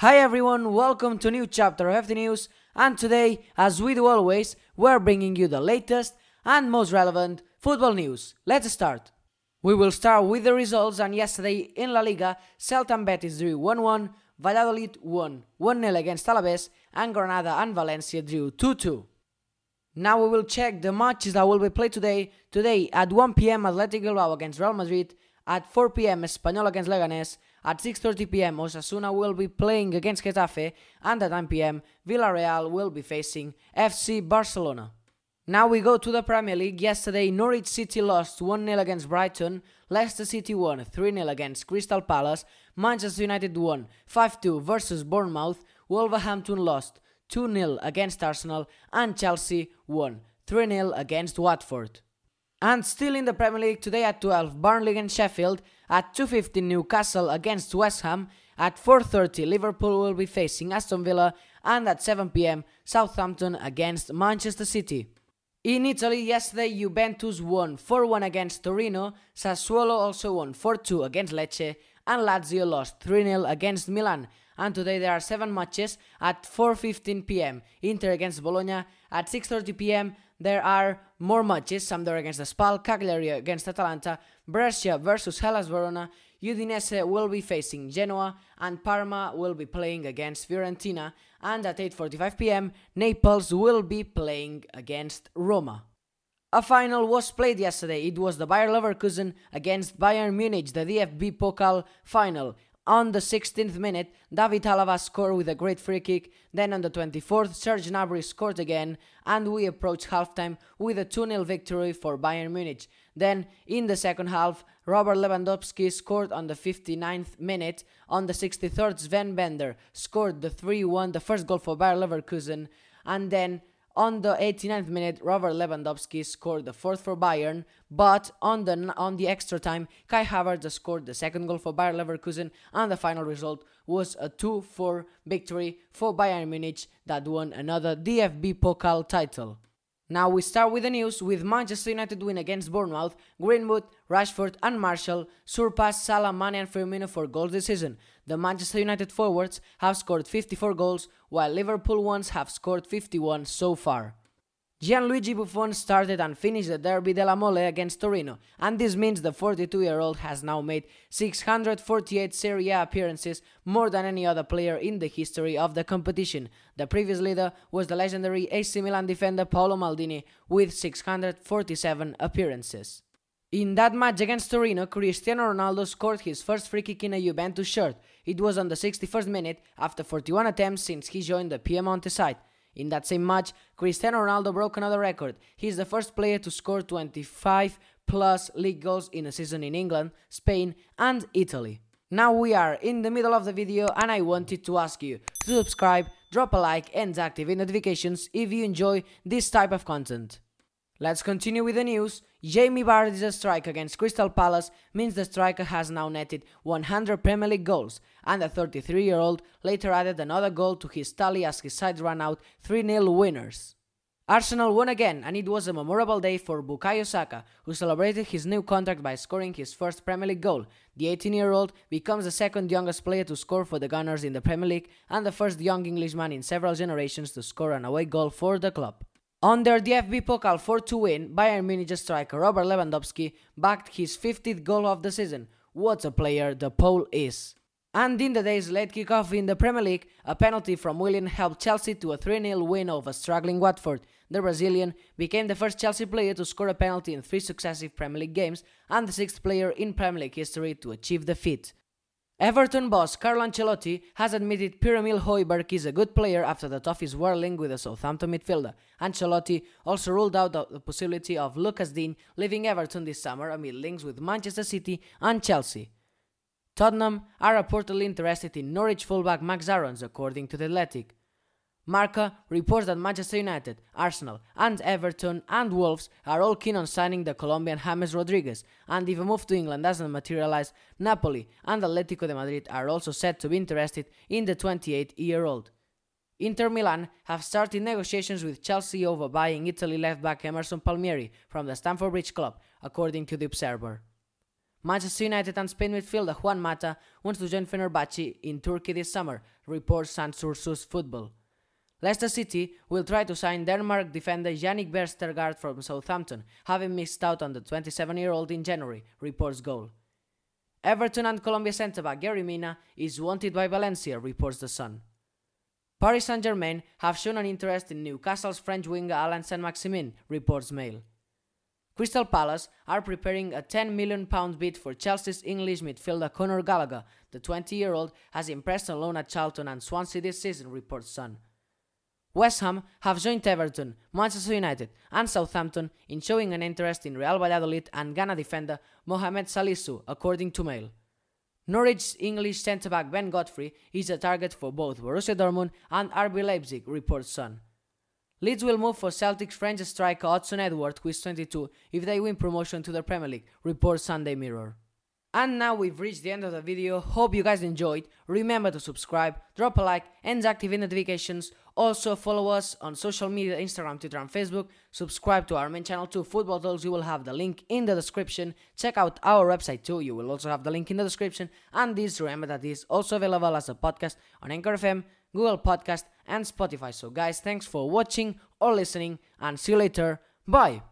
Hi everyone, welcome to new chapter of FT News, and today, as we do always, we're bringing you the latest and most relevant football news. Let's start. We will start with the results, and yesterday in La Liga, Celta and Betis drew 1-1, Valladolid won 1-0 against Alaves, and Granada and Valencia drew 2-2. Now we will check the matches that will be played today. Today at 1pm Athletic Bilbao against Real Madrid, at 4pm Espanyol against Leganés, at 6.30pm, Osasuna will be playing against Getafe, and at 9pm, Villarreal will be facing FC Barcelona. Now we go to the Premier League. Yesterday, Norwich City lost 1 0 against Brighton, Leicester City won 3 0 against Crystal Palace, Manchester United won 5 2 versus Bournemouth, Wolverhampton lost 2 0 against Arsenal, and Chelsea won 3 0 against Watford. And still in the Premier League today at 12, Burnley and Sheffield, at 2.15 Newcastle against West Ham, at 4.30 Liverpool will be facing Aston Villa, and at 7pm Southampton against Manchester City. In Italy, yesterday Juventus won 4-1 against Torino, Sassuolo also won 4-2 against Lecce, and Lazio lost 3-0 against Milan. And today there are 7 matches at 4.15 pm, Inter against Bologna, at 6.30 pm there are more matches, Sampdoria against the Spal, Cagliari against Atalanta, Brescia versus Hellas Verona, Udinese will be facing Genoa, and Parma will be playing against Fiorentina, and at 8.45 pm, Naples will be playing against Roma. A final was played yesterday. It was the Bayer Leverkusen against Bayern Munich, the DFB Pokal final. On the 16th minute, David Alaba scored with a great free kick. Then on the 24th, Serge Gnabry scored again, and we approached halftime with a 2-0 victory for Bayern Munich. Then, in the second half, Robert Lewandowski scored on the 59th minute. On the 63rd, Sven Bender scored the 3-1, the first goal for Bayer Leverkusen. And then on the 89th minute, Robert Lewandowski scored the fourth for Bayern, but on the on the extra time, Kai Havertz scored the second goal for Bayer Leverkusen, and the final result was a 2-4 victory for Bayern Munich that won another DFB Pokal title. Now we start with the news with Manchester United win against Bournemouth, Greenwood, Rashford and Martial surpassed Salah, Mane and Firmino for goals this season. The Manchester United forwards have scored 54 goals, while Liverpool ones have scored 51 so far. Gianluigi Buffon started and finished the Derby della Mole against Torino, and this means the 42-year-old has now made 648 Serie A appearances, more than any other player in the history of the competition. The previous leader was the legendary AC Milan defender Paolo Maldini with 647 appearances. In that match against Torino, Cristiano Ronaldo scored his first free kick in a Juventus shirt. It was on the 61st minute after 41 attempts since he joined the Piemonte side. In that same match, Cristiano Ronaldo broke another record. He is the first player to score 25 plus league goals in a season in England, Spain, and Italy. Now we are in the middle of the video and I wanted to ask you to subscribe, drop a like and activate notifications if you enjoy this type of content. Let's continue with the news. Jamie Vardy's strike against Crystal Palace means the striker has now netted 100 Premier League goals, and the 33-year-old later added another goal to his tally as his side ran out 3-0 winners. Arsenal won again, and it was a memorable day for Bukayo Saka, who celebrated his new contract by scoring his first Premier League goal. The 18-year-old becomes the second youngest player to score for the Gunners in the Premier League and the first young Englishman in several generations to score an away goal for the club. On their DFB Pokal 4-2 win, Bayern Munich striker Robert Lewandowski backed his 50th goal of the season. What a player the Pole is. And in the day's late kickoff in the Premier League, a penalty from Willian helped Chelsea to a 3-0 win over struggling Watford. The Brazilian became the first Chelsea player to score a penalty in three successive Premier League games and the sixth player in Premier League history to achieve the feat. Everton boss Carlo Ancelotti has admitted Pierre-Emile Højbjerg is a good player after the were linked with the Southampton midfielder. Ancelotti also ruled out the possibility of Lucas Digne leaving Everton this summer amid links with Manchester City and Chelsea. Tottenham are reportedly interested in Norwich fullback Max Aarons, according to The Athletic. Marca reports that Manchester United, Arsenal, and Everton and Wolves are all keen on signing the Colombian James Rodriguez, and if a move to England doesn't materialize, Napoli and Atletico de Madrid are also said to be interested in the 28 year old. Inter Milan have started negotiations with Chelsea over buying Italy left back Emerson Palmieri from the Stamford Bridge club, according to the Observer. Manchester United and Spain midfielder Juan Mata wants to join Fenerbahce in Turkey this summer, reports Sans Football. Leicester City will try to sign Denmark defender Jannik Vestergaard from Southampton, having missed out on the 27-year-old in January, reports Goal. Everton and Colombia centre-back Yerry Mina is wanted by Valencia, reports The Sun. Paris Saint-Germain have shown an interest in Newcastle's French winger Alain Saint-Maximin, reports Mail. Crystal Palace are preparing a £10 million bid for Chelsea's English midfielder Conor Gallagher. The 20-year-old has impressed on at Charlton and Swansea this season, reports Sun. West Ham have joined Everton, Manchester United, and Southampton in showing an interest in Real Valladolid and Ghana defender Mohamed Salisu, according to Mail. Norwich's English centre-back Ben Godfrey is a target for both Borussia Dortmund and RB Leipzig, reports Sun. Leeds will move for Celtic's French striker Odsonne Edouard, who is 22, if they win promotion to the Premier League, reports Sunday Mirror. And now we've reached the end of the video, hope you guys enjoyed, remember to subscribe, drop a like and activate notifications, also follow us on social media Instagram, Twitter and Facebook, subscribe to our main channel too, Football Talks, you will have the link in the description, check out our website too, you will also have the link in the description, and this remember that is also available as a podcast on Anchor FM, Google Podcast and Spotify. So guys, thanks for watching or listening and see you later, bye!